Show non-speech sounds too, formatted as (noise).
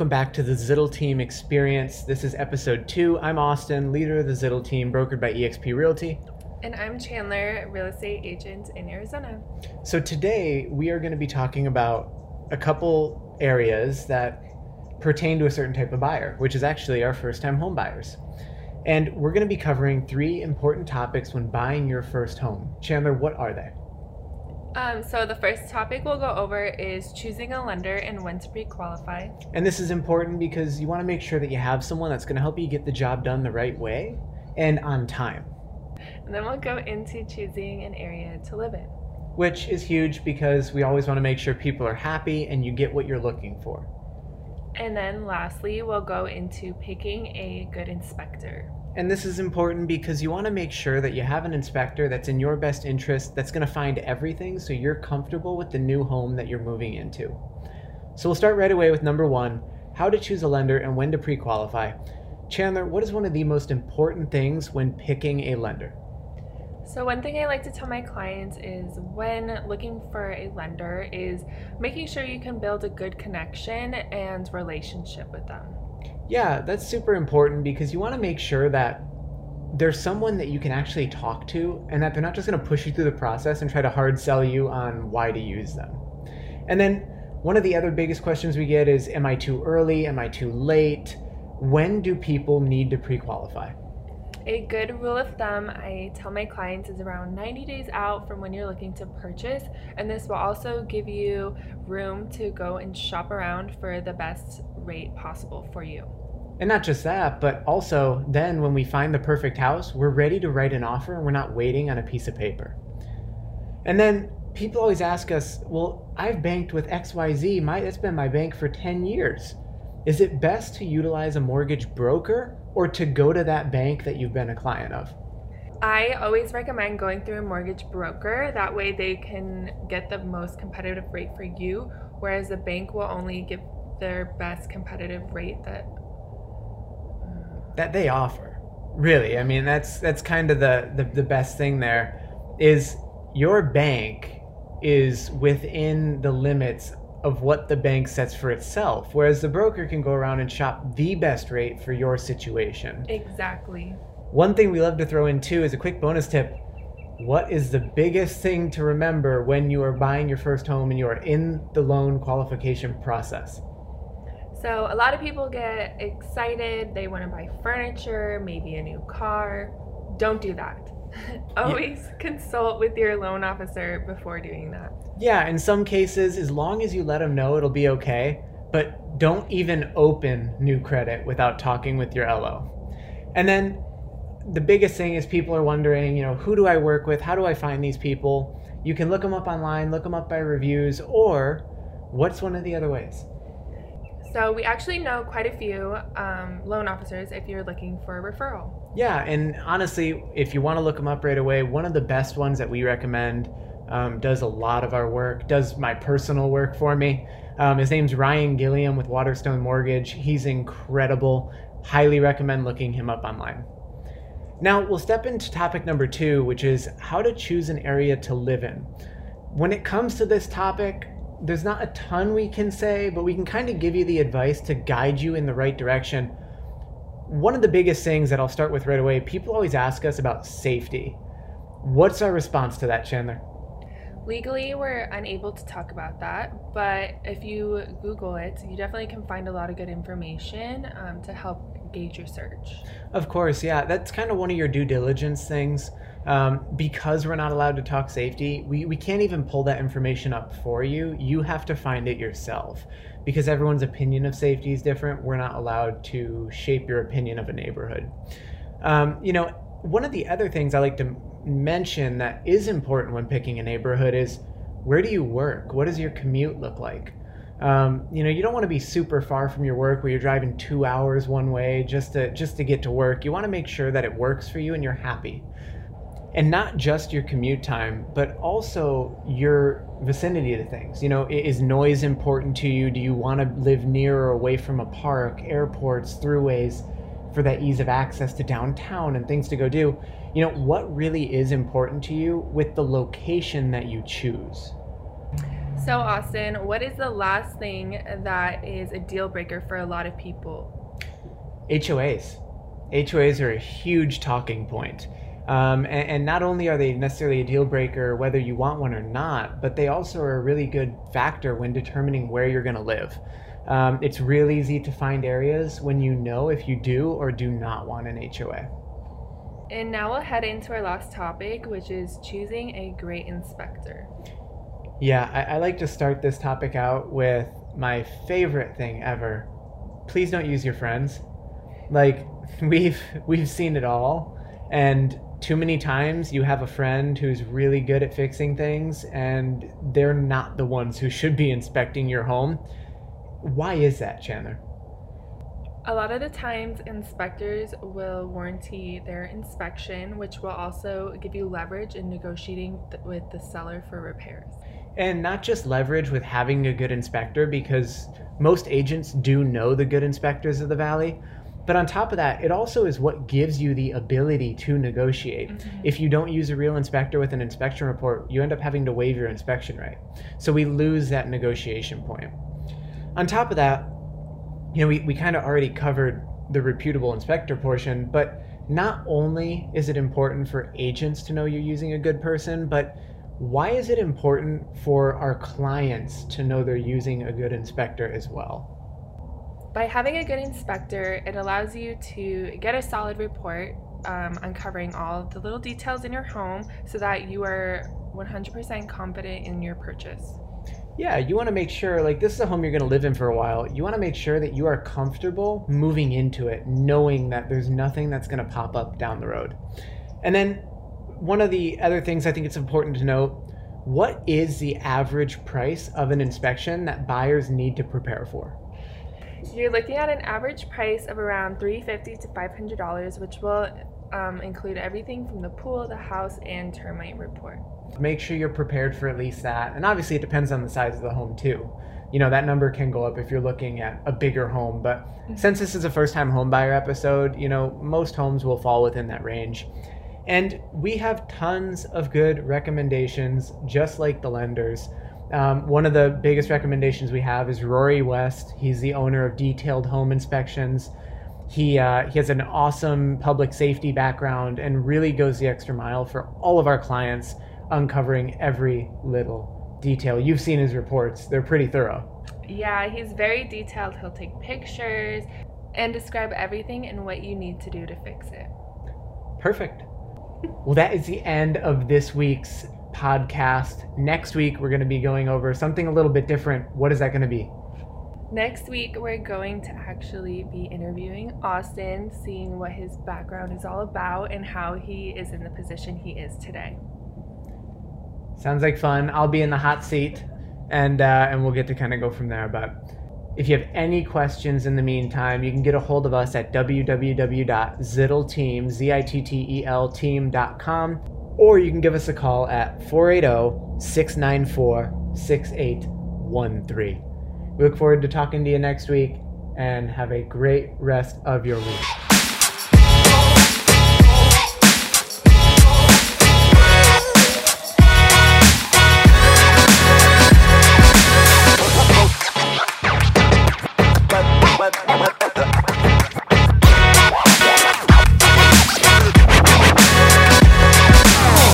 Welcome back to the Zittel Team Experience. This is episode two. I'm Austin, leader of the Zittel Team, brokered by eXp Realty. And I'm Chandler, real estate agent in Arizona. So today we are going to be talking about a couple areas that pertain to a certain type of buyer, which is actually our first time home buyers. And we're going to be covering three important topics when buying your first home. Chandler, what are they? Um, so the first topic we'll go over is choosing a lender and when to pre-qualify. And this is important because you want to make sure that you have someone that's going to help you get the job done the right way and on time. And then we'll go into choosing an area to live in. Which is huge because we always want to make sure people are happy and you get what you're looking for. And then lastly, we'll go into picking a good inspector. And this is important because you want to make sure that you have an inspector that's in your best interest, that's going to find everything so you're comfortable with the new home that you're moving into. So we'll start right away with number one how to choose a lender and when to pre qualify. Chandler, what is one of the most important things when picking a lender? So one thing I like to tell my clients is when looking for a lender is making sure you can build a good connection and relationship with them. Yeah, that's super important because you want to make sure that there's someone that you can actually talk to and that they're not just going to push you through the process and try to hard sell you on why to use them. And then one of the other biggest questions we get is am I too early? Am I too late? When do people need to pre-qualify? A good rule of thumb I tell my clients is around 90 days out from when you're looking to purchase, and this will also give you room to go and shop around for the best rate possible for you. And not just that, but also then when we find the perfect house, we're ready to write an offer and we're not waiting on a piece of paper. And then people always ask us, well, I've banked with XYZ, my, it's been my bank for 10 years. Is it best to utilize a mortgage broker or to go to that bank that you've been a client of? I always recommend going through a mortgage broker. That way, they can get the most competitive rate for you, whereas the bank will only give their best competitive rate that that they offer. Really, I mean that's that's kind of the, the the best thing there is your bank is within the limits of what the bank sets for itself, whereas the broker can go around and shop the best rate for your situation. Exactly. One thing we love to throw in too is a quick bonus tip. What is the biggest thing to remember when you are buying your first home and you are in the loan qualification process? So, a lot of people get excited, they want to buy furniture, maybe a new car. Don't do that. (laughs) Always yeah. consult with your loan officer before doing that. Yeah, in some cases, as long as you let them know, it'll be okay. But don't even open new credit without talking with your LO. And then the biggest thing is people are wondering, you know, who do I work with? How do I find these people? You can look them up online, look them up by reviews, or what's one of the other ways? So we actually know quite a few um, loan officers if you're looking for a referral. Yeah, and honestly, if you want to look them up right away, one of the best ones that we recommend um, does a lot of our work, does my personal work for me. Um, his name's Ryan Gilliam with Waterstone Mortgage. He's incredible. Highly recommend looking him up online. Now, we'll step into topic number two, which is how to choose an area to live in. When it comes to this topic, there's not a ton we can say, but we can kind of give you the advice to guide you in the right direction. One of the biggest things that I'll start with right away people always ask us about safety. What's our response to that, Chandler? Legally, we're unable to talk about that, but if you Google it, you definitely can find a lot of good information um, to help gauge your search. Of course, yeah. That's kind of one of your due diligence things. Um, because we're not allowed to talk safety, we, we can't even pull that information up for you. You have to find it yourself. Because everyone's opinion of safety is different, we're not allowed to shape your opinion of a neighborhood. Um, you know, one of the other things I like to mention that is important when picking a neighborhood is where do you work? What does your commute look like? Um, you know, you don't want to be super far from your work where you're driving two hours one way just to just to get to work. You want to make sure that it works for you and you're happy and not just your commute time, but also your vicinity to things. You know, is noise important to you? Do you want to live near or away from a park, airports, throughways for that ease of access to downtown and things to go do? You know, what really is important to you with the location that you choose? So, Austin, what is the last thing that is a deal breaker for a lot of people? HOAs. HOAs are a huge talking point. Um, and, and, not only are they necessarily a deal breaker whether you want one or not, but they also are a really good factor when determining where you're going to live. Um, it's real easy to find areas when you know if you do or do not want an HOA. And now we'll head into our last topic, which is choosing a great inspector. Yeah, I, I like to start this topic out with my favorite thing ever. Please don't use your friends. Like (laughs) we've we've seen it all, and too many times you have a friend who's really good at fixing things, and they're not the ones who should be inspecting your home. Why is that, Chandler? A lot of the times, inspectors will warranty their inspection, which will also give you leverage in negotiating th- with the seller for repairs. And not just leverage with having a good inspector, because most agents do know the good inspectors of the Valley. But on top of that, it also is what gives you the ability to negotiate. Mm-hmm. If you don't use a real inspector with an inspection report, you end up having to waive your inspection right. So we lose that negotiation point. On top of that, you know, we, we kind of already covered the reputable inspector portion, but not only is it important for agents to know you're using a good person, but why is it important for our clients to know they're using a good inspector as well? By having a good inspector, it allows you to get a solid report um, uncovering all the little details in your home so that you are 100% confident in your purchase yeah, you want to make sure, like, this is a home you're going to live in for a while. You want to make sure that you are comfortable moving into it, knowing that there's nothing that's going to pop up down the road. And then, one of the other things I think it's important to note what is the average price of an inspection that buyers need to prepare for? You're looking at an average price of around 350 to $500, which will um, include everything from the pool, the house, and termite report. Make sure you're prepared for at least that. And obviously, it depends on the size of the home, too. You know, that number can go up if you're looking at a bigger home. But mm-hmm. since this is a first time home buyer episode, you know, most homes will fall within that range. And we have tons of good recommendations, just like the lenders. Um, one of the biggest recommendations we have is Rory West. He's the owner of Detailed Home Inspections. He, uh, he has an awesome public safety background and really goes the extra mile for all of our clients uncovering every little detail. You've seen his reports, they're pretty thorough. Yeah, he's very detailed. He'll take pictures and describe everything and what you need to do to fix it. Perfect. well, that is the end of this week's podcast. Next week, we're going to be going over something a little bit different. What is that going to be? Next week, we're going to actually be interviewing Austin, seeing what his background is all about and how he is in the position he is today. Sounds like fun. I'll be in the hot seat, and uh, and we'll get to kind of go from there. But if you have any questions in the meantime, you can get a hold of us at www.zittelteam, Z-I-T-T-E-L team.com, or you can give us a call at 480-694-6813. We look forward to talking to you next week, and have a great rest of your week.